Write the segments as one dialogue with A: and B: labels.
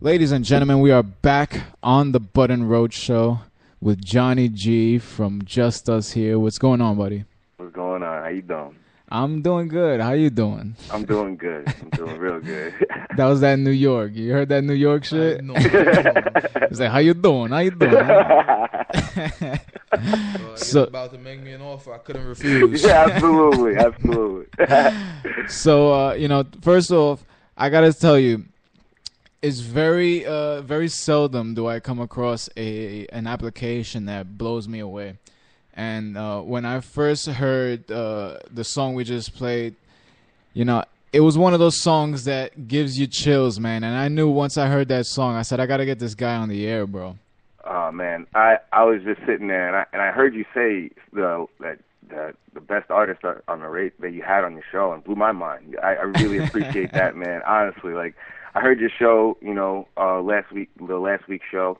A: Ladies and gentlemen, we are back on the Button Road Show with Johnny G from Just Us here. What's going on, buddy?
B: What's going on? How you doing?
A: I'm doing good. How you doing?
B: I'm doing good. I'm doing real good.
A: that was that New York. You heard that New York shit?
C: No.
A: It's like, how you doing? How you doing?
C: Bro,
A: So-
C: so, about to make me an offer I couldn't refuse.
B: yeah, absolutely, absolutely.
A: so uh, you know, first off, I gotta tell you, it's very uh, very seldom do I come across a an application that blows me away. And uh, when I first heard uh, the song we just played, you know, it was one of those songs that gives you chills, man. And I knew once I heard that song, I said, I gotta get this guy on the air, bro.
B: oh man, I I was just sitting there and I and I heard you say the that that the best artist on the rate that you had on your show and blew my mind. I, I really appreciate that, man. Honestly, like I heard your show, you know, uh last week, the last week's show,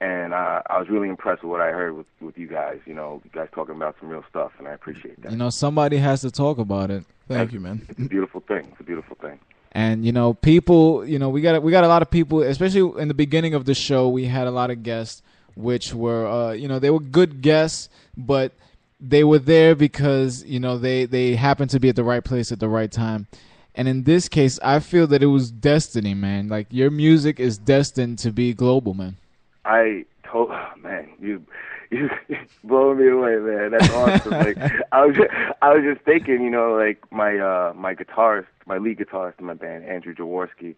B: and uh, I was really impressed with what I heard with with you guys. You know, you guys talking about some real stuff, and I appreciate that.
A: You know, somebody has to talk about it.
C: Thank you, man.
B: It's a beautiful thing. It's a beautiful thing.
A: and you know people you know we got we got a lot of people especially in the beginning of the show we had a lot of guests which were uh you know they were good guests but they were there because you know they they happened to be at the right place at the right time and in this case i feel that it was destiny man like your music is destined to be global man
B: I told, oh, man, you you blowing me away, man. That's awesome. like I was, just, I was just thinking, you know, like my uh my guitarist, my lead guitarist in my band, Andrew Jaworski.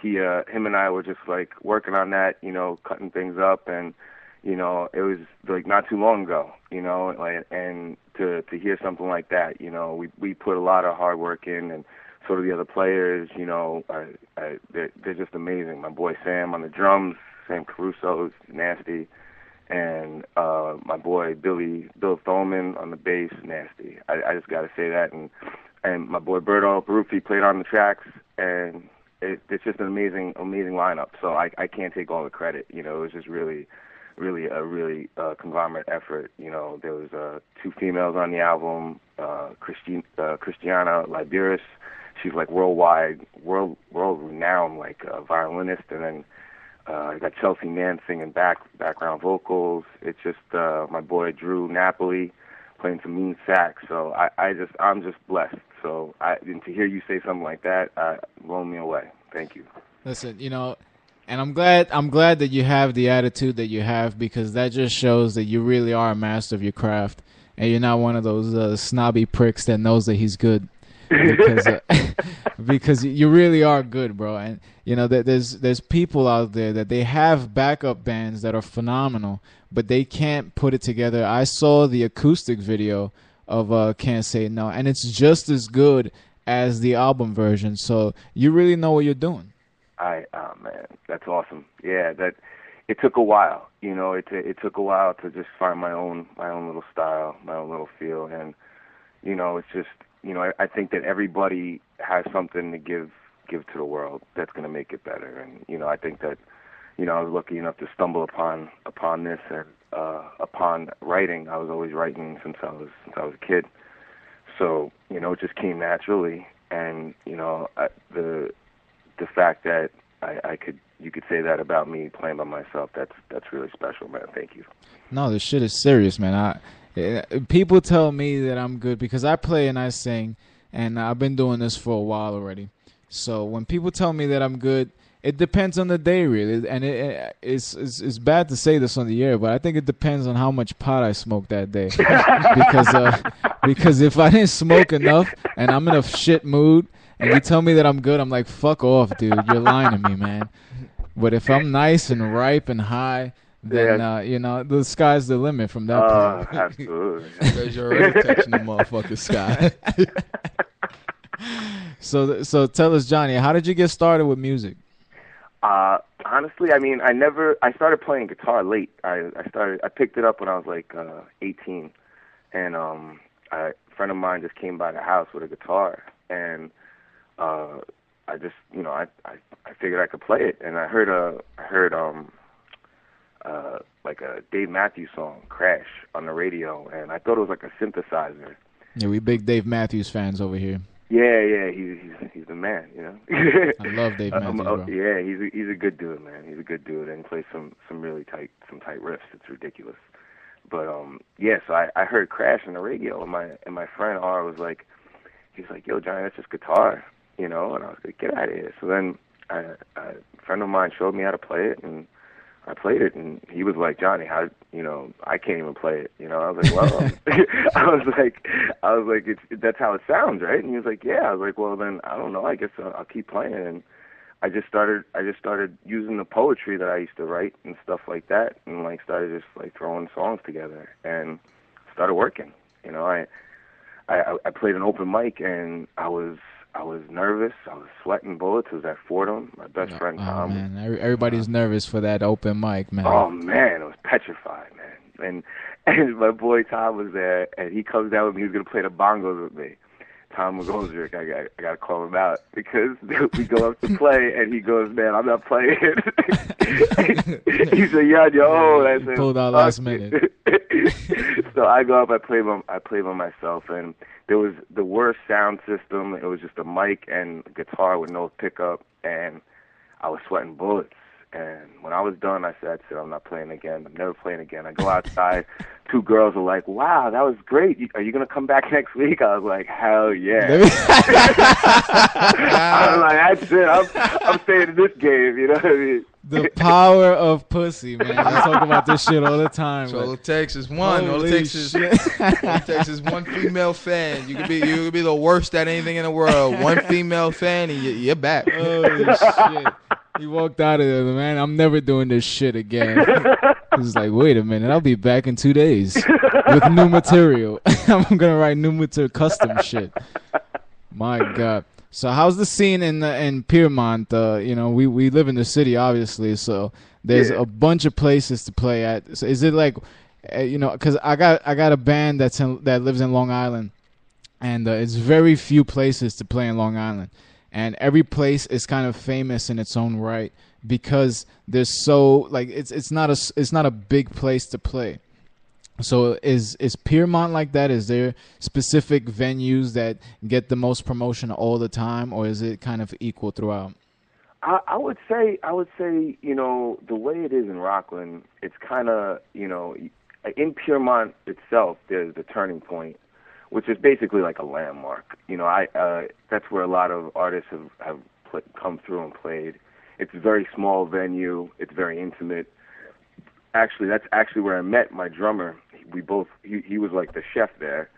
B: He, uh, him and I were just like working on that, you know, cutting things up, and you know, it was like not too long ago, you know, like and to to hear something like that, you know, we we put a lot of hard work in, and so do the other players, you know, I, I, they're, they're just amazing. My boy Sam on the drums, Sam Caruso's nasty, and uh, my boy Billy Bill Thoman on the bass, nasty. I, I just got to say that, and and my boy Berto Baruffi played on the tracks, and it, it's just an amazing, amazing lineup. So I I can't take all the credit. You know, it was just really, really a really uh, conglomerate effort. You know, there was uh, two females on the album, uh, Christi- uh, Christiana Liberis. She's like worldwide, world world renowned like uh, violinist, and then uh, I got Chelsea Mann singing back background vocals. It's just uh, my boy Drew Napoli playing some mean sax. So I, I just I'm just blessed. So I and to hear you say something like that, uh, blown me away. Thank you.
A: Listen, you know, and I'm glad I'm glad that you have the attitude that you have because that just shows that you really are a master of your craft and you're not one of those uh, snobby pricks that knows that he's good. Because uh, because you really are good, bro. And you know that there's there's people out there that they have backup bands that are phenomenal, but they can't put it together. I saw the acoustic video of uh Can't Say No, and it's just as good as the album version. So you really know what you're doing.
B: I oh man, that's awesome. Yeah, that it took a while. You know, it it took a while to just find my own my own little style, my own little feel, and you know, it's just you know, I, I think that everybody has something to give give to the world that's going to make it better, and you know, I think that you know, I was lucky enough to stumble upon upon this and uh, upon writing. I was always writing since I was since I was a kid, so you know, it just came naturally, and you know, I, the the fact that I, I could you could say that about me playing by myself. That's that's really special, man. Thank you.
A: No, this shit is serious, man. I people tell me that I'm good because I play and I sing, and I've been doing this for a while already. So when people tell me that I'm good, it depends on the day, really. And it, it, it's, it's it's bad to say this on the air, but I think it depends on how much pot I smoke that day. because uh, because if I didn't smoke enough and I'm in a shit mood, and you tell me that I'm good, I'm like, fuck off, dude. You're lying to me, man. But if I'm nice and ripe and high, then
B: Yeah.
A: uh, you know the sky's the limit from that
B: Uh,
A: point.
B: absolutely.
C: Because you're already touching the motherfucking sky.
A: So so tell us, Johnny, how did you get started with music?
B: Uh, honestly, I mean, I never. I started playing guitar late. I I started. I picked it up when I was like uh, 18, and um, I, a friend of mine just came by the house with a guitar, and uh, I just, you know, I, I I figured I could play it, and I heard a I heard um uh like a Dave Matthews song, Crash, on the radio, and I thought it was like a synthesizer.
A: Yeah, we big Dave Matthews fans over here.
B: Yeah, yeah, he's he's he's the man, you know.
A: I love Dave
B: Um,
A: Matthews, bro.
B: yeah, he's a, he's a good dude, man. He's a good dude, and he plays some some really tight some tight riffs. It's ridiculous. But um, yeah, so I I heard Crash on the radio, and my and my friend R was like, he's like, "Yo, Johnny, that's just guitar," you know, and I was like, "Get out of here." So then I, a friend of mine showed me how to play it, and I played it, and he was like, "Johnny, how you know I can't even play it." You know, I was like, "Well," I was like, I was like, "It's that's how it sounds, right?" And he was like, "Yeah." I was like, "Well, then I don't know. I guess I'll, I'll keep playing." And I just started, I just started using the poetry that I used to write and stuff like that, and like started just like throwing songs together and started working. You know, I, I, I played an open mic and I was. I was nervous. I was sweating bullets. It was at Fordham. My best friend
A: Oh
B: Tom
A: man, Every- everybody's uh, nervous for that open mic, man.
B: Oh man, I was petrified, man. And and my boy Tom was there, and he comes down with me. He's gonna play the bongos with me. Tom McGoldrick, I got I got to call him out because we go up to play, and he goes, "Man, I'm not playing." he said, "Yeah, old." I said,
A: Pulled out last minute.
B: so I go up, I play by I play by myself, and there was the worst sound system. It was just a mic and guitar with no pickup, and I was sweating bullets. And when I was done, I said, "That's it. I'm not playing again. I'm never playing again." I go outside. Two girls are like, "Wow, that was great. Are you gonna come back next week?" I was like, "Hell yeah!" I was like, "That's it. I'm I'm staying in this game." You know what I mean?
A: the power of pussy, man. I talk about this shit all the time.
C: So all it takes is one. All
A: Holy
C: it takes is all it takes is one female fan. You could be you could be the worst at anything in the world. One female fan and you, you're back.
A: Holy shit. He walked out of there, man. I'm never doing this shit again. He's like, wait a minute, I'll be back in two days with new material. I'm gonna write new material, custom shit. My God. So how's the scene in the, in Piermont? Uh, you know, we we live in the city, obviously. So there's
B: Yeah.
A: a bunch of places to play at. So is it like, uh, you know, because I got I got a band that's in, that lives in Long Island, and uh, it's very few places to play in Long Island, and every place is kind of famous in its own right because there's so like it's it's not a it's not a big place to play. So is is Piermont like that? Is there specific venues that get the most promotion all the time, or is it kind of equal throughout?
B: I, I would say I would say you know the way it is in Rockland, it's kind of you know in Piermont itself. There's the Turning Point, which is basically like a landmark. You know, I uh, that's where a lot of artists have have pl- come through and played. It's a very small venue. It's very intimate. Actually, that's actually where I met my drummer. We both he, he was like the chef there,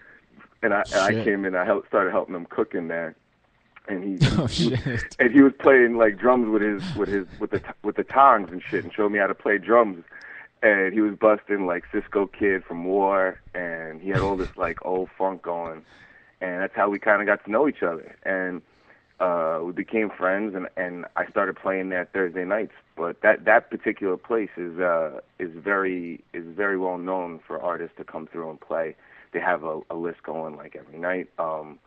B: and I and I came in. I helped, started helping him cook in there, and he
A: Oh
B: he- and he was playing like drums with his with his with the with the tongs and shit, and showed me how to play drums. And he was busting like Cisco Kid from War, and he had all this like old funk going, and that's how we kind of got to know each other. And uh, we became friends, and and I started playing there Thursday nights. But that that particular place is uh is very is very well known for artists to come through and play. They have a, a list going like every night. Um,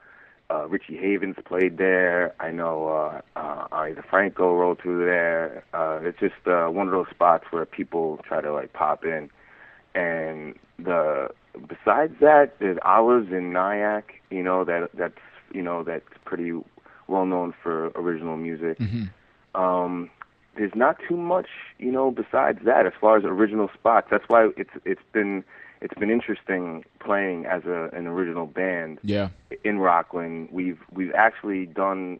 B: uh, Richie Havens played there. I know uh, uh, Ani DiFranco rolled through there. Uh, it's just uh, one of those spots where people try to like pop in. And the besides that, there's Olives in Nyack. You know that that's you know that's pretty well known for original music.
A: Mhm.
B: Um, there's not too much, you know, besides that as far as original spots. That's why it's it's been it's been interesting playing as a an original band
A: Yeah.
B: in Rockland. We've we've actually done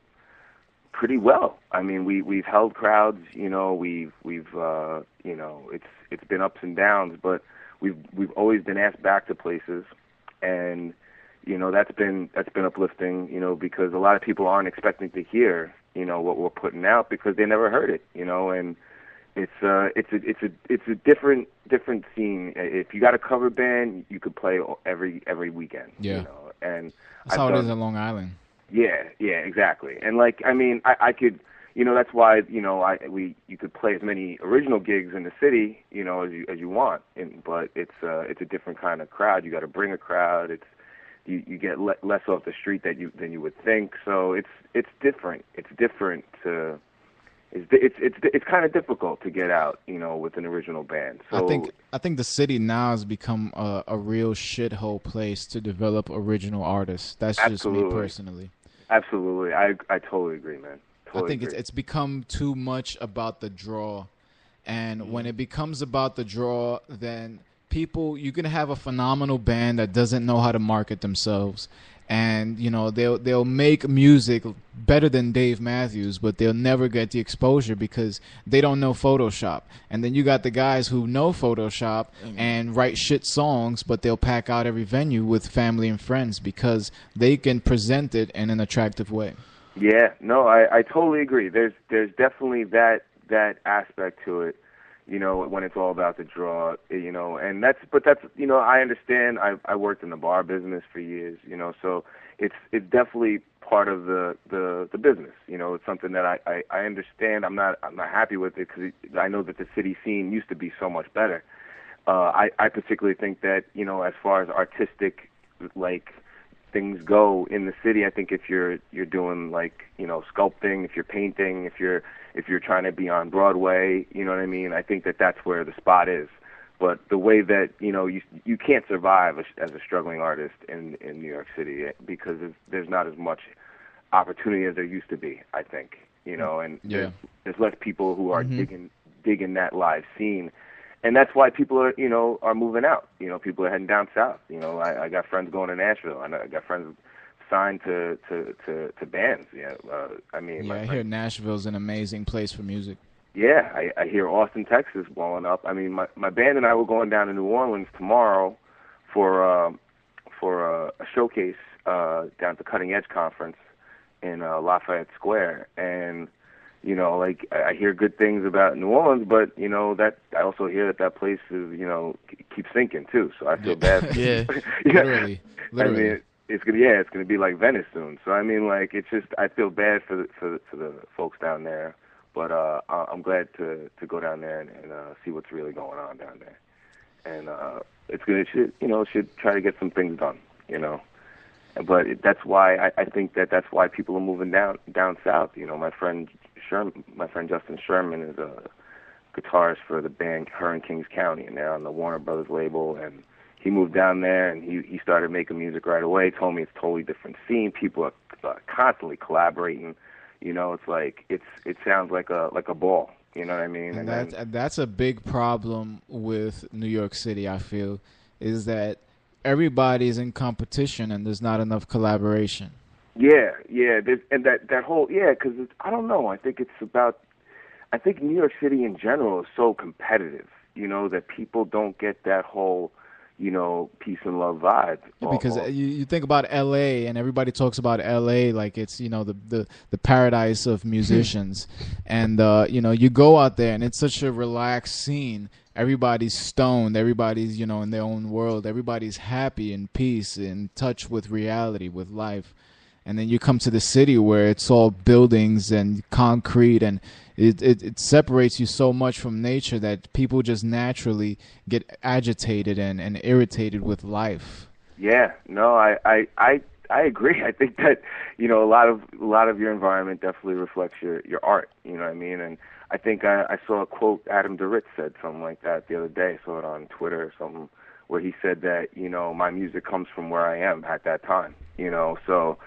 B: pretty well. I mean, we we've held crowds. You know, we've we've uh, you know it's it's been ups and downs, but we've we've always been asked back to places, and you know that's been that's been uplifting. You know, because a lot of people aren't expecting to hear you know what we're putting out because they never heard it. You know, and it's uh it's a it's a it's a different different scene. If you got a cover band, you could play every every weekend.
A: Yeah.
B: You know, and
A: That's
B: I've
A: how it
B: done-
A: is in Long Island.
B: yeah, yeah, exactly. And like, I mean, I, I could, you know, that's why, you know, I we you could play as many original gigs in the city, you know, as you as you want. And but it's uh it's a different kind of crowd. You got to bring a crowd. It's you you get le- less off the street that you than you would think. So it's it's different. It's different to. It's it's it's it's kind of difficult to get out, you know, with an original band. So
A: I think I think the city now has become a, a real shithole place to develop original artists. That's just me personally.
B: Absolutely, I I totally agree, man. Totally
A: I think
B: agree.
A: it's it's become too much about the draw, and when it becomes about the draw, then people you can have a phenomenal band that doesn't know how to market themselves, and you know they'll they'll make music better than Dave Matthews, but they'll never get the exposure because they don't know Photoshop. And then you got the guys who know Photoshop mm-hmm. and write shit songs, but they'll pack out every venue with family and friends because they can present it in an attractive way.
B: Yeah, no, I, I totally agree. There's there's definitely that that aspect to it, you know, when it's all about the draw, you know, and that's but that's you know I understand. I I worked in the bar business for years, you know, so it's it's definitely part of the the the business. You know, it's something that I I, I understand. I'm not I'm not happy with it because I know that the city scene used to be so much better. Uh, I I particularly think that you know as far as artistic like things go in the city. I think if you're you're doing like you know sculpting, if you're painting, if you're if you're trying to be on Broadway, you know what I mean. I think that that's where the spot is. But the way that you know you you can't survive as, as a struggling artist in in New York City eh, because it's, there's not as much opportunity as there used to be. I think you know, and
A: Yeah.
B: there's, there's less people who are mm-hmm. digging digging that live scene and that's why people are you know are moving out. You know, people are heading down south. You know, I, I got friends going to Nashville. I, know, I got friends signed to to to, to bands. Yeah, uh, I mean,
A: Yeah,
B: my
A: I
B: friend-
A: hear Nashville's an amazing place for music.
B: yeah, I, I hear Austin, Texas blowing up. I mean, my my band and I were going down to New Orleans tomorrow for um, for a, a showcase uh, down at the Cutting Edge conference in uh, Lafayette Square, and you know, like I I hear good things about New Orleans, but you know that I also hear that that place is you know k- keeps sinking too. So I feel bad.
C: Yeah.
B: Yeah.
A: Literally, literally.
B: I mean, it's gonna yeah, it's gonna be like Venice soon. So I mean, like it's just I feel bad for the for the, for the folks down there, but uh, I'm glad to to go down there and, and uh, see what's really going on down there, and uh, it's gonna it should you know should try to get some things done, you know. But it, that's why I, I think that that's why people are moving down down south. You know, my friend Sherman, my friend Justin Sherman is a guitarist for the band Her in Kings County, and they're on the Warner Brothers label. And he moved down there, and he he started making music right away. Told me it's a totally different scene. People are uh, constantly collaborating. You know, it's like it's it sounds like a like a ball. You know what I mean?
A: and
B: then-
A: that's that's a big problem with New York City. I feel is that everybody's in competition and there's not enough collaboration.
B: Yeah, yeah, there's, and that that whole yeah, because I don't know. I think it's about. I think New York City in general is so competitive. You know that people don't get that whole, you know, peace and love vibe.
A: Yeah, because
B: or-
A: you, you think about L.A. and everybody talks about L.A. like it's you know the the, the paradise of musicians, and uh, you know you go out there and it's such a relaxed scene. Everybody's stoned. Everybody's you know in their own world. Everybody's happy and peace, in touch with reality, with life. And then you come to the city where it's all buildings and concrete, and it, it it separates you so much from nature that people just naturally get agitated and, and irritated with life.
B: Yeah, no, I, I, I, I agree. I think that you know a lot of a lot of your environment definitely reflects your your art. You know what I mean? And I think I, I saw a quote Adam Duritz said something like that the other day. I saw it on Twitter or something where he said that you know my music comes from where I am at that time. You know, so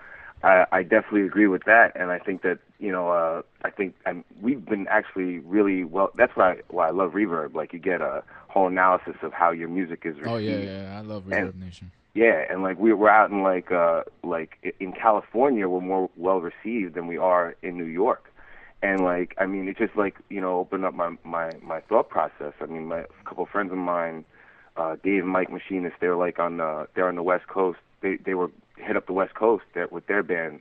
B: I, I definitely agree with that, and I think that you know uh, I think and we've been actually really well. That's why why I love Reverb. Like you get a whole analysis of how your music is received.
A: Oh yeah, yeah, I love
B: And-
A: Reverb Nation.
B: Yeah, and like we we're out in like uh like in California, we're more well received than we are in New York, and like I mean, it just like you know opened up my my my thought process. I mean, my a couple of friends of mine, uh, Dave and Mike Machinist, they're like on the they're on the West Coast. They they were hit up the West Coast there with their band,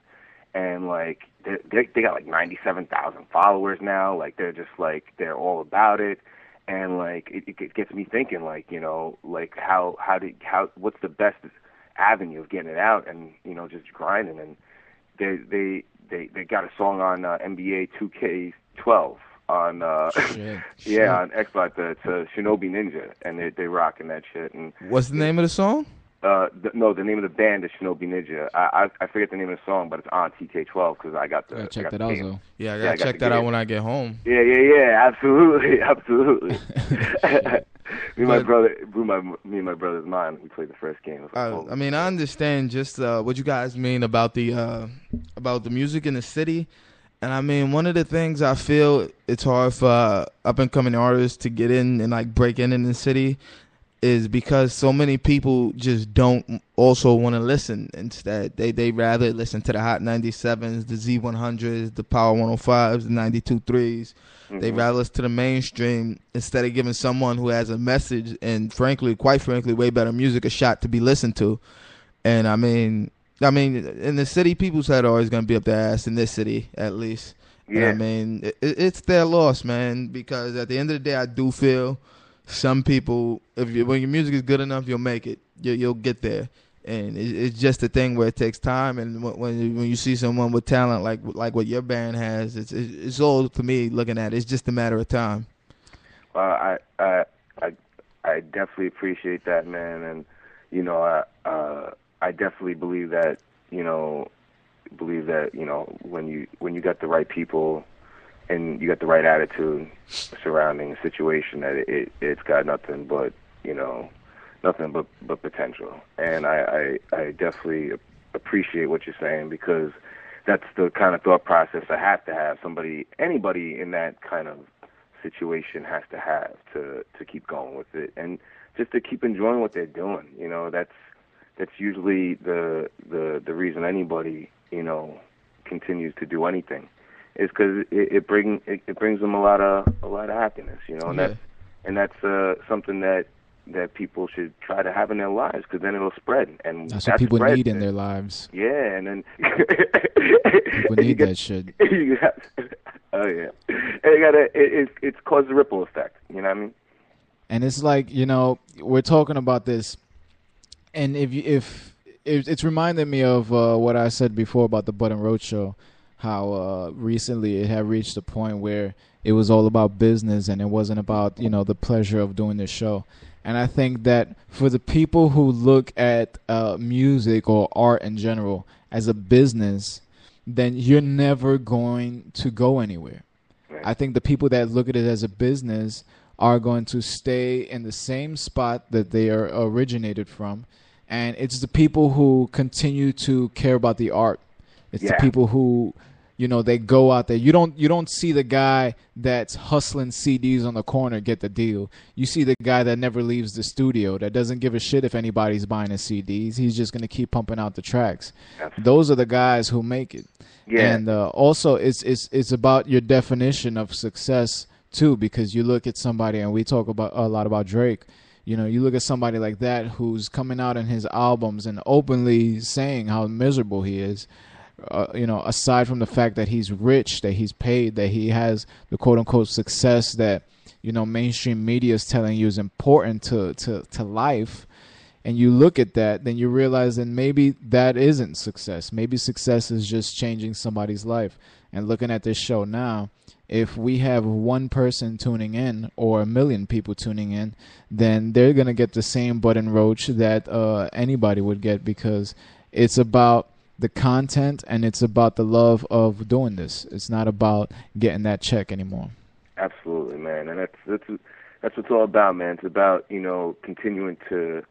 B: and like they they, they got like ninety seven thousand followers now. Like they're just like they're all about it and like it, it gets me thinking like you know like how how do how what's the best avenue of getting it out and you know just grinding and they they they they got a song on uh, NBA 2K12 on uh
A: Shit.
B: yeah on Xbox uh, it's uh, Shinobi Ninja and they they rocking that shit and
C: What's the name of the song?
B: Uh the, no the name of the band is Shinobi Ninja I I, I forget the name of the song but it's on 2K12 because I got the
A: Gotta
B: I
A: check
B: got
A: that
B: the
A: out
B: game.
A: though.
C: Yeah, I gotta
B: I got
C: check
B: to
C: that
B: get
C: out when I get home.
B: Yeah, yeah, yeah, absolutely, absolutely. me and my brother, blew my me and my brother's mind. We played the first game. I, like,
C: I, I mean, I understand just uh, what you guys mean about the uh, about the music in the city, and I mean, one of the things I feel it's hard for uh, up and coming artists to get in and like break in in the city is because so many people just don't also want to listen. Instead, they they rather listen to the Hot 97s, the Z100s, the Power 105s, the 92 threes. They
B: Mhm.
C: rather listen to the mainstream instead of giving someone who has a message and frankly, quite frankly, way better music a shot to be listened to. And I mean, I mean, in the city, people's head are always gonna be up their ass in this city, at least. And
B: Yeah.
C: I mean, it, it's their loss, man. Because at the end of the day, I do feel some people, if you, when your music is good enough, you'll make it. You, you'll get there. And it, it's just a thing where it takes time. And when when you, see someone with talent like like what your band has, it's it's, it's all to me looking at. it. It's just a matter of time.
B: Well, I, I, I, I definitely appreciate that, man, and you know, I, uh, I definitely believe that, you know, believe that, you know, when you when you got the right people, and you got the right attitude surrounding a situation, that it, it it's got nothing but, you know, nothing but but potential, and I, I, I definitely appreciate what you're saying because that's the kind of thought process I have to have. Somebody, anybody in that kind of situation has to have to to keep going with it and just to keep enjoying what they're doing. You know, that's that's usually the the the reason anybody you know continues to do anything is because it, it bring it, it brings them a lot of a lot of happiness. You know, and
C: Yeah.
B: that's and that's uh, something that that people should try to have in their lives because then it'll spread and
A: That's
B: that
A: what people need in their lives.
B: Yeah, and then
A: People need
B: get-
A: that shit.
B: got, oh yeah, and you gotta. It, it, it's caused a ripple effect. You know what I mean?
A: and it's like you know we're talking about this and if you if it, it's reminding me of uh, what i said before about the button road show how uh, recently it had reached a point where it was all about business and it wasn't about you know the pleasure of doing the show. And i think that for the people who look at uh, music or art in general as a business then you're never going to go anywhere. I think the people that look at it as a business are going to stay in the same spot that they are originated from, and it's the people who continue to care about the art. It's the people who, you know, they go out there. You don't you don't see the guy that's hustling CDs on the corner get the deal. You see the guy that never leaves the studio that doesn't give a shit if anybody's buying his CDs. He's just gonna keep pumping out the tracks. Those are the guys who make it.
B: Yeah.
A: And uh, also, it's it's it's about your definition of success too, because you look at somebody, and we talk about a lot about Drake. You know, you look at somebody like that who's coming out in his albums and openly saying how miserable he is. Uh, you know, aside from the fact that he's rich, that he's paid, that he has the quote unquote success that you know mainstream media is telling you is important to to to life and you look at that, then you realize that maybe that isn't success. Maybe success is just changing somebody's life. And looking at this show now, if we have one person tuning in or a million people tuning in, then they're to get the same button roach that uh, anybody would get because it's about the content and it's about the love of doing this. It's not about getting that check anymore.
B: Absolutely, man, and that's that's that's what it's all about, man. It's about you know continuing to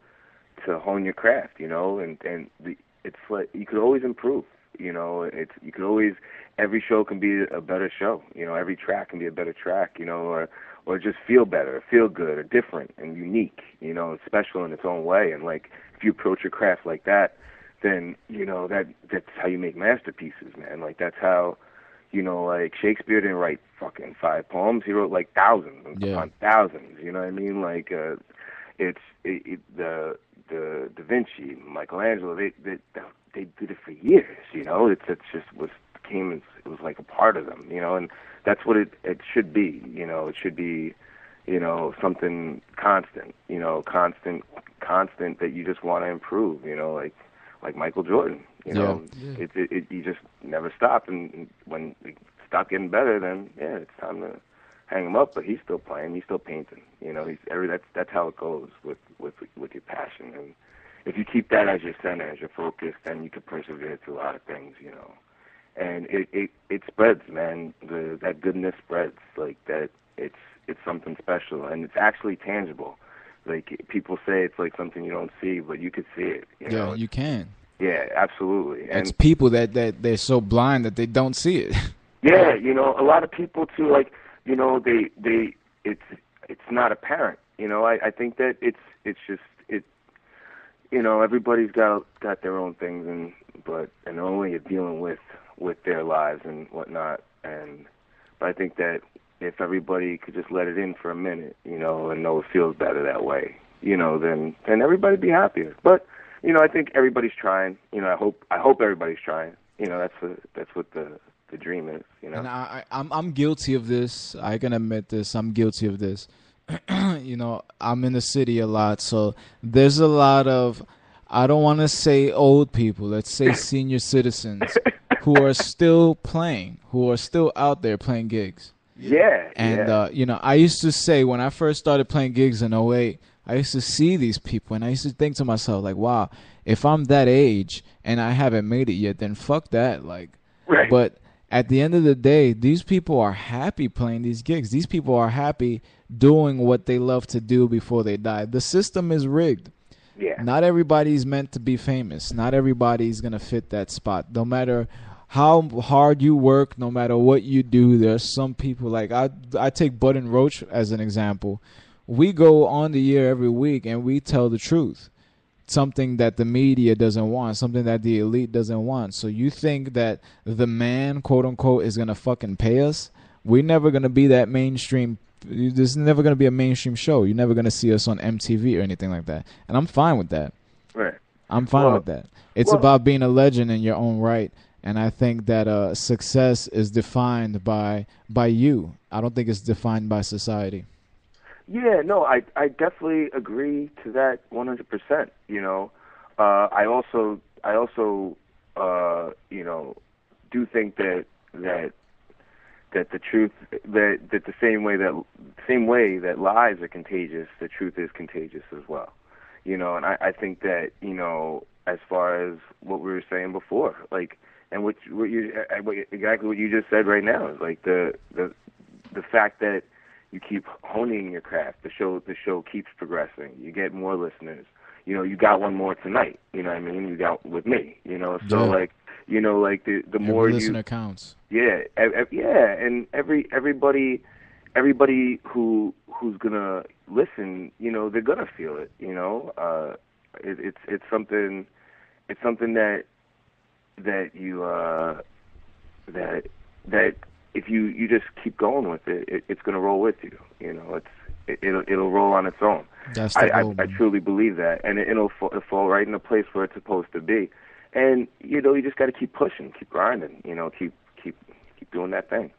B: to hone your craft, you know, and and the, it's like you could always improve, you know. It's you could always every show can be a better show, you know. Every track can be a better track, you know, or or just feel better, feel good, or different and unique, you know, and special in its own way. And like if you approach your craft like that, then you know that that's how you make masterpieces, man. Like that's how you know, like Shakespeare didn't write fucking five poems. He wrote like thousands
A: Yeah.
B: upon thousands. You know what I mean? Like uh, it's it, it, the the Da Vinci, Michelangelo. They they they did it for years. You know, it's it's just was came as it was like a part of them. You know, and that's what it it should be. You know, it should be you know something constant. You know, constant constant that you just want to improve. You know, like like Michael Jordan. You know,
C: Yeah.
B: It, it, it you just never stop, and and when it stop getting better, then yeah, it's time to hang him up. But he's still playing, he's still painting. You know, he's every that's that's how it goes with with with your passion, and if you keep that as your center, as your focus, then you can persevere through a lot of things. You know, and it it it spreads, man. The that goodness spreads like that. It's it's something special, and it's actually tangible. Like people say it's like something you don't see, but you could see it. You
A: yeah,
B: know?
A: you can.
B: yeah, absolutely. And
A: It's people that that they're so blind that they don't see it.
B: Yeah, you know, a lot of people too, like, you know, they they it's it's not apparent. You know, I I think that it's it's just it. You know, everybody's got got their own things, and but and only are dealing with with their lives and whatnot. And but I think that if everybody could just let it in for a minute, you know, and know it feels better that way, you know, then then everybody'd be happier. But you know, I think everybody's trying. You know, I hope I hope everybody's trying. You know, that's the that's what the the dream is. You know.
A: And I, I, I'm I'm guilty of this. I can admit this. I'm guilty of this. you know, I'm in the city a lot, so there's a lot of I don't want to say old people. Let's say senior citizens who are still playing, who are still out there playing gigs.
B: Yeah,
A: And
B: yeah.
A: uh, you know, I used to say when I first started playing gigs in 08, I used to see these people and I used to think to myself like, wow, if I'm that age and I haven't made it yet, then fuck that. Like
B: right.
A: but at the end of the day, these people are happy playing these gigs. These people are happy doing what they love to do before they die. The system is rigged.
B: yeah,
A: Not everybody's meant to be famous. Not everybody's going to fit that spot. No matter how hard you work, no matter what you do, there's some people like I I take Bud and Roach as an example. We go on the air every week and we tell the truth. Something that the media doesn't want, something that the elite doesn't want. So you think that the man, quote unquote, is gonna fucking pay us? We're never gonna be that mainstream. This is never gonna be a mainstream show. You're never gonna see us on MTV or anything like that. And I'm fine with that.
B: right.
A: I'm fine
B: Well-
A: with that. It's
B: well-
A: about being a legend in your own right, and I think that uh, success is defined by by you. I don't think it's defined by society.
B: Yeah, no, I I definitely agree to that 100%. You know, uh, I also I also uh, you know do think that that that the truth that that the same way that same way that lies are contagious, the truth is contagious as well. You know, and I, I think that you know as far as what we were saying before, like and what, what you uh, what, exactly what you just said right now is like the the the fact that you keep honing your craft. The show the show keeps progressing. You get more listeners. You know, you got one more tonight. You know what I mean? You got with me. You know, so
A: Yeah.
B: like you know, like the the
A: Every
B: more you
A: listener counts.
B: yeah, ev- yeah, and every everybody, everybody who who's gonna listen, you know, they're gonna feel it. You know, uh, it, it's it's something, it's something that that you uh, that that if you you just keep going with it, it it's gonna roll with you. You know, it's it, it'll it'll roll on its own.
A: That's
B: I,
A: the
B: I,
A: goal.
B: I
A: man.
B: truly believe that, and it, it'll fall, it'll fall right in the place where it's supposed to be. And you know, you just got to keep pushing, keep grinding. You know, keep keep keep doing that thing.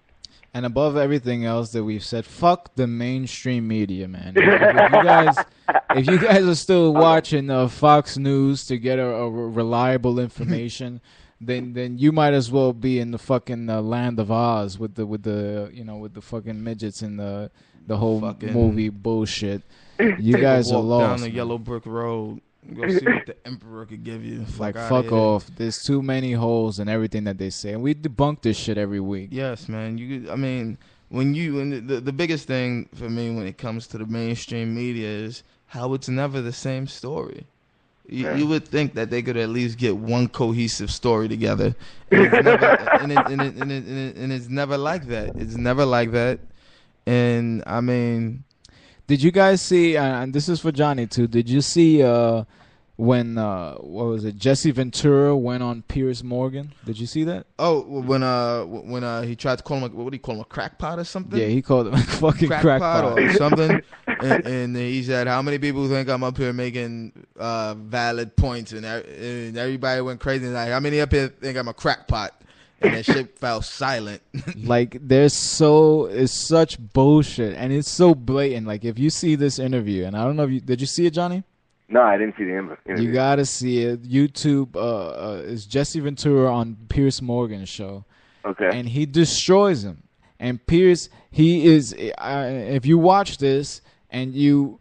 A: And above everything else that we've said, fuck the mainstream media, man. If, if you guys, if you guys are still watching uh, Fox News to get a, a reliable information, then then you might as well be in the fucking uh, land of Oz with the with the you know with the fucking midgets and the the whole
C: Fucking-
A: movie bullshit. You guys are
C: walk down the
A: man.
C: yellow brick road. Go see what the emperor could give you.
A: like
C: outta
A: fuck
C: here.
A: off. There's too many holes in everything that they say, and we debunk this shit every week.
C: Yes, man. You, I mean, when you and the the biggest thing for me when it comes to the mainstream media is how it's never the same story. You,
B: Yeah.
C: you would think that they could at least get one cohesive story together, it's never, and it's never like that. It's never like that. And I mean,
A: Did you guys see? Uh, and this is for Johnny too. Did you see uh, when uh, what was it? Jesse Ventura went on Piers Morgan. Did you see that?
C: oh, when uh, when uh, he tried to call him, a, what do you call him, a crackpot or something?
A: Yeah, he called him a fucking
C: crackpot
A: crackpot.
C: or something. and, and he said, "How many people think I'm up here making uh, valid points?" And, e- and everybody went crazy. Like, how many up here think I'm a crackpot? And that shit fell silent.
A: like there's so it's such bullshit, and it's so blatant. Like if you see this interview, and I don't know if you did you see it, Johnny?
B: No, I didn't see the interview.
A: You gotta see it. YouTube uh, uh, is Jesse Ventura on Piers Morgan's show.
B: okay.
A: and he destroys him. And Piers, he is. Uh, if you watch this and you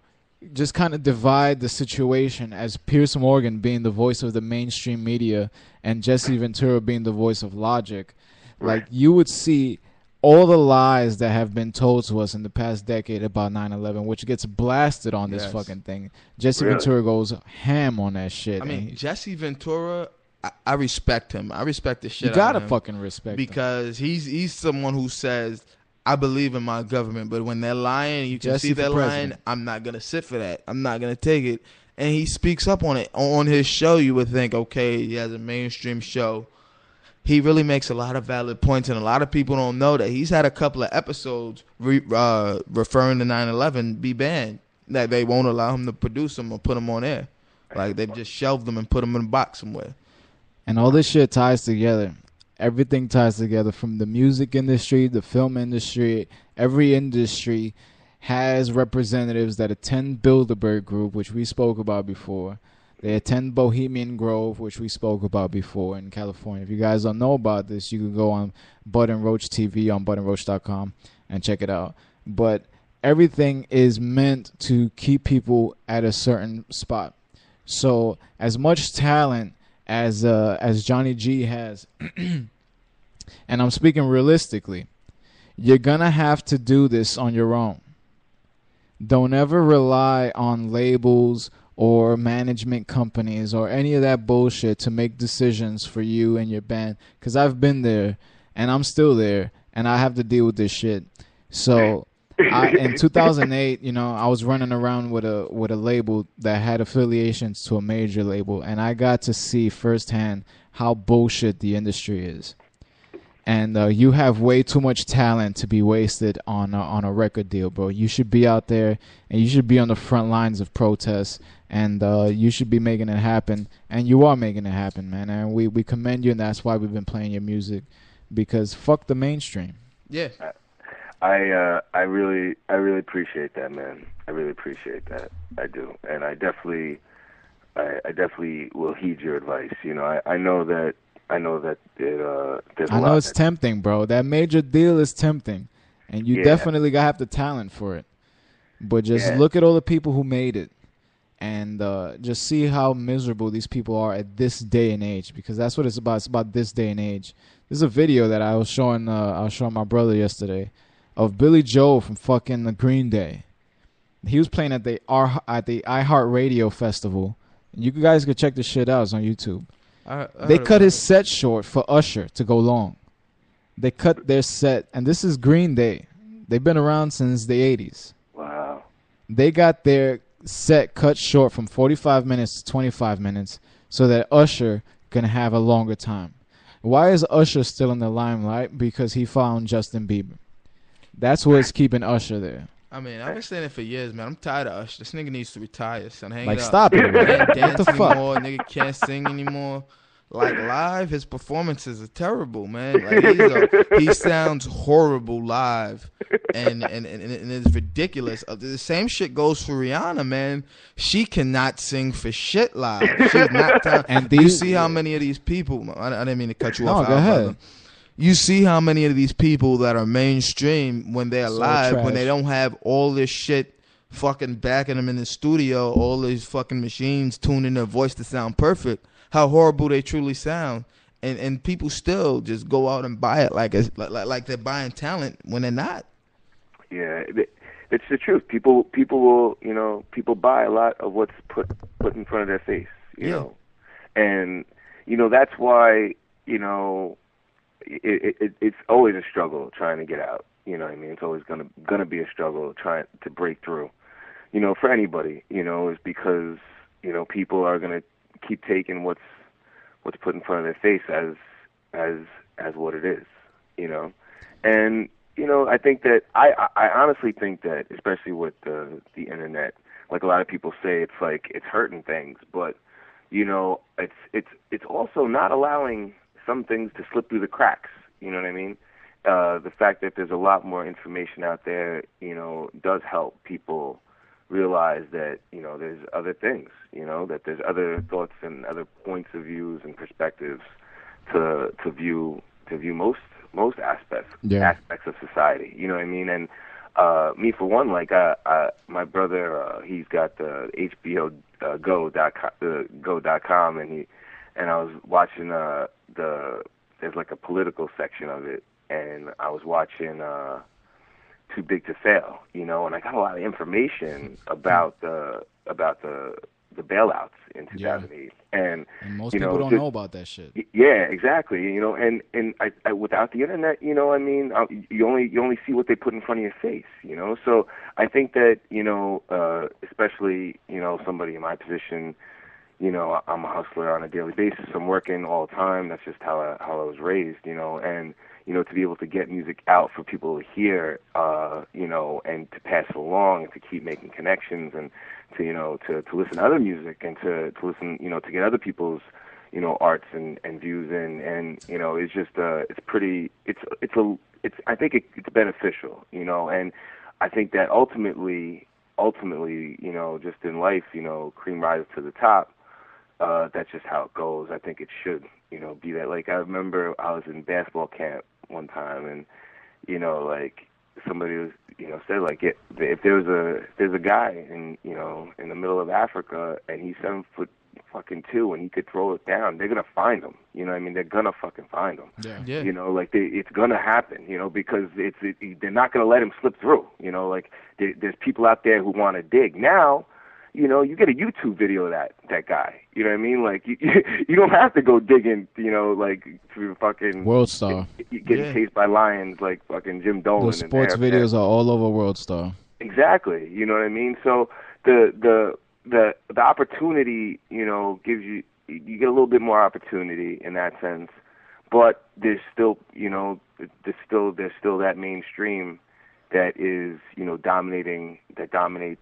A: just kind of divide the situation as Piers Morgan being the voice of the mainstream media and Jesse Ventura being the voice of logic, like you would see all the lies that have been told to us in the past decade about 9/11, which gets blasted on this
C: Yes.
A: fucking thing. Jesse
B: Really?
A: Ventura goes ham on that shit.
C: I mean, Jesse Ventura, I, I respect him. I respect the shit.
A: you gotta
C: of him
A: fucking respect him.
C: because he's he's someone who says. I believe in my government, but when they're lying, you can
A: Jesse
C: see they're lying. I'm not gonna sit for that. I'm not gonna take it. And he speaks up on it on his show. You would think, okay, he has a mainstream show. He really makes a lot of valid points, and a lot of people don't know that he's had a couple of episodes re, uh, referring to 9/11 be banned. That they won't allow him to produce them or put them on air. Like they've just shelved them and put them in a box somewhere.
A: And all this shit ties together. Everything ties together from the music industry, the film industry, every industry has representatives that attend Bilderberg Group, which we spoke about before. They attend Bohemian Grove, which we spoke about before in California. If you guys don't know about this, you can go on Button Roach TV on buttonroach.com and check it out. But everything is meant to keep people at a certain spot. So as much talent as uh, as Johnny G has, and I'm speaking realistically, you're gonna have to do this on your own. Don't ever rely on labels or management companies or any of that bullshit to make decisions for you and your band. Cause I've been there and I'm still there and I have to deal with this shit. So I, in 2008, you know, I was running around with a with a label that had affiliations to a major label, and I got to see firsthand how bullshit the industry is. And uh, you have way too much talent to be wasted on a, on a record deal, bro. You should be out there, and you should be on the front lines of protests, and uh, you should be making it happen. And you are making it happen, man. And we we commend you, and that's why we've been playing your music, because fuck the mainstream.
C: Yeah,
B: I uh I really I really appreciate that man. I really appreciate that. I do. And I definitely I, I definitely will heed your advice. You know, I, I know that I know that it, uh there's
A: I know it's tempting, bro. That major deal is tempting, and you
B: Yeah.
A: definitely got to have the talent for it. But just
B: Yeah.
A: look at all the people who made it, and uh, just see how miserable these people are at this day and age. Because that's what it's about. It's about this day and age. This is a video that I was showing. Uh, I was showing my brother yesterday of Billie Joe from fucking the Green Day. He was playing at the R at the iHeartRadio festival. You guys could check this shit out. It's on YouTube.
C: I, I
A: They cut his
C: it.
A: set short for Usher to go long. They cut their set, and this is Green Day. They've been around since the 80s.
B: Wow.
A: They got their set cut short from 45 minutes to 25 minutes so that Usher can have a longer time. Why is Usher still in the limelight? Because he found Justin Bieber. That's what's keeping Usher there.
C: I mean, I've been saying it for years, man. I'm tired of Usher. This nigga needs to retire, son. Hang
A: Like,
C: it up.
A: stop it.
C: Can't
A: man. What
C: dance
A: the fuck?
C: anymore. Nigga can't sing anymore. Like live, his performances are terrible, man. Like he's a, he sounds horrible live, and and, and and it's ridiculous. Uh, The same shit goes for Rihanna, man. She cannot sing for shit live. She's not. ta-
A: And
C: you see how many of these people? I, I didn't mean to cut you
A: No,
C: off.
A: go ahead.
C: brother. You see how many of these people that are mainstream when they're
A: So
C: live, when they don't have all this shit fucking backing them in the studio, all these fucking machines tuning their voice to sound perfect, how horrible they truly sound. And and people still just go out and buy it like it's, like, like like they're buying talent when they're not.
B: Yeah, it's the truth. People people will, you know, people buy a lot of what's put put in front of their face, you
C: Yeah.
B: know. And you know, that's why, you know, it, it it's always a struggle trying to get out. You know what I mean? It's always gonna gonna be a struggle trying to break through. You know, for anybody, you know, is because you know people are gonna keep taking what's what's put in front of their face as as as what it is. You know, and you know, I think that I I I honestly think that especially with the the internet, like a lot of people say, it's like it's hurting things, but you know, it's it's it's also not allowing some things to slip through the cracks. You know what I mean? Uh, the fact that there's a lot more information out there, you know, does help people realize that you know there's other things. You know that there's other thoughts and other points of views and perspectives to to view to view most most aspects
A: Yeah.
B: aspects of society. You know what I mean? And uh, me for one, like uh, uh, my brother, uh, he's got the HBO uh, Go dot com, the Go dot com, and he and I was watching uh, the there's like a political section of it, and I was watching uh, Too Big to Fail, you know, and I got a lot of information about the about the the bailouts in 2008, and
A: And most
B: You
A: people don't
B: the-
A: know about that shit.
B: Yeah, exactly. You know, and and I, I without the internet, you know, I mean, uh, you only you only see what they put in front of your face. You know, so I think that you know, uh, especially you know somebody in my position, you know, I'm a hustler on a daily basis. I'm working all the time. That's just how I, how I was raised. You know, and you know to be able to get music out for people to hear, uh, you know, and to pass it along and to keep making connections and to you know to to listen to other music and to to listen you know to get other people's you know arts and and views in and you know it's just uh it's pretty it's it's a it's I think it, it's beneficial you know and I think that ultimately ultimately you know just in life you know cream rises to the top uh that's just how it goes. I think it should you know be that like I remember I was in basketball camp one time and you know like somebody was you know said like it, if there's a if there's a guy in you know in the middle of Africa and he's seven foot fucking two and he could throw it down they're gonna find him. You know what I mean? They're gonna fucking find him.
A: Yeah.
C: Yeah.
B: you know like they, it's gonna happen you know because it's it, they're not gonna let him slip through. You know like there, there's people out there who want to dig. Now you know you get a youtube video of that that guy you know what i mean like you you don't have to go digging you know like through fucking
A: World Star.
B: getting
C: Yeah.
B: chased by lions like fucking jim dolan
A: Those
B: and
A: sports
B: Arab
A: videos are all over World Star.
B: Exactly. You know what I mean? So the the the the opportunity, you know, gives you you get a little bit more opportunity in that sense, but there's still, you know, there's still there's still that mainstream that is, you know, dominating that dominates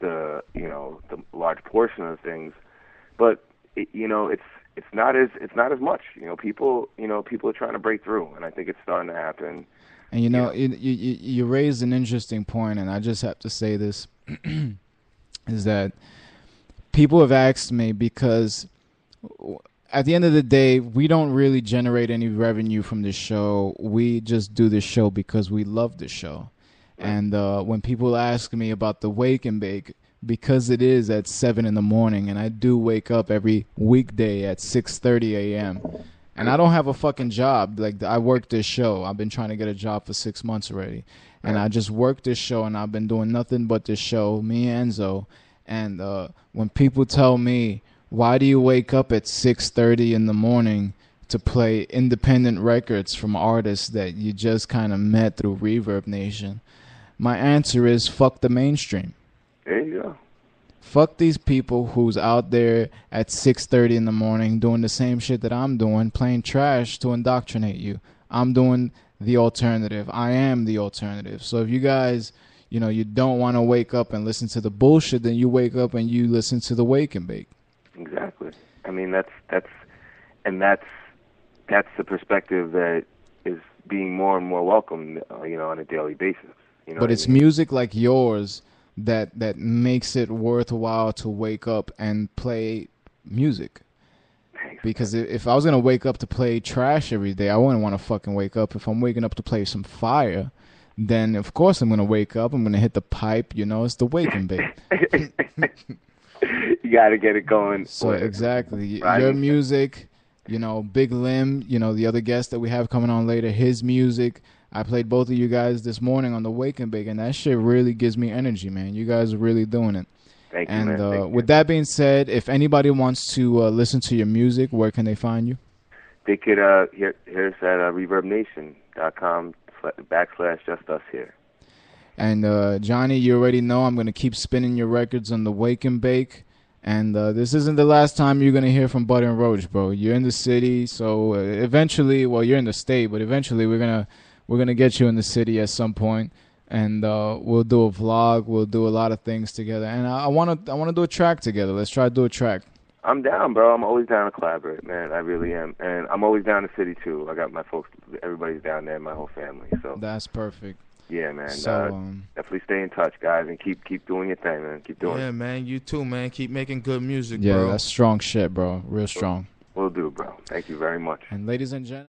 B: the, you know, the large portion of things. But it, you know, it's it's not as it's not as much. You know, people, you know, people are trying to break through and I think it's starting to happen.
A: And you know, you, you you you raised an interesting point, and I just have to say this: is that people have asked me because at the end of the day, we don't really generate any revenue from the show. We just do the show because we love the show. And uh, when people ask me about the wake and bake, because it is at seven in the morning, and I do wake up every weekday at six thirty a.m. And I don't have a fucking job. Like I work this show. I've been trying to get a job for six months already, and I just work this show, and I've been doing nothing but this show. Me and Enzo. And uh, when people tell me, "Why do you wake up at six thirty in the morning to play independent records from artists that you just kind of met through Reverb Nation?" My answer is, "Fuck the mainstream."
B: There you go.
A: Fuck these people who's out there at 6:30 in the morning doing the same shit that I'm doing, playing trash to indoctrinate you. I'm doing the alternative. I am the alternative. So if you guys, you know, you don't want to wake up and listen to the bullshit, then you wake up and you listen to the Wake and Bake.
B: Exactly. I mean, that's that's, and that's that's the perspective that is being more and more welcomed, uh, you know, on a daily basis. You know,
A: But it's
B: I mean?
A: music like yours that that makes it worthwhile to wake up and play music.
B: Thanks.
A: Because if I was gonna wake up to play trash every day, I wouldn't want to fucking wake up. If I'm waking up to play some fire, then of course I'm gonna wake up. I'm gonna hit the pipe. You know, it's the waking bake.
B: you got to get it going.
A: So exactly, your music. You know, Big Lim. You know, the other guest that we have coming on later. His music. I played both of you guys this morning on the Wake and Bake, and that shit really gives me energy, man. You guys are really doing it.
B: Thank you,
A: And
B: man.
A: uh,
B: you.
A: with that being said, if anybody wants to uh, listen to your music, where can they find you?
B: they could uh, hear, hear us at uh, ReverbNation.com sla- backslash Just Us Here.
A: And uh, Johnny, you already know I'm gonna keep spinning your records on the Wake and Bake. And uh, this isn't the last time you're gonna hear from Butter and Roach, bro. You're in the city, so uh, eventually, well, you're in the state, but eventually we're gonna we're gonna get you in the city at some point, and uh, we'll do a vlog. We'll do a lot of things together. And I, I wanna I wanna do a track together. Let's try to do a track.
B: I'm down, bro. I'm always down to collaborate, man. I really am, and I'm always down to city too. I got my folks. Everybody's down there, my whole family. So
A: That's perfect.
B: yeah, man.
A: So
B: uh,
A: um,
B: definitely stay in touch, guys, and keep keep doing your thing, man. Keep doing
C: Yeah,
B: it.
C: man. You too, man. Keep making good music,
A: yeah,
C: bro.
A: that's strong shit, bro. Real strong.
B: We'll do, bro. Thank you very much.
A: And ladies and gentlemen.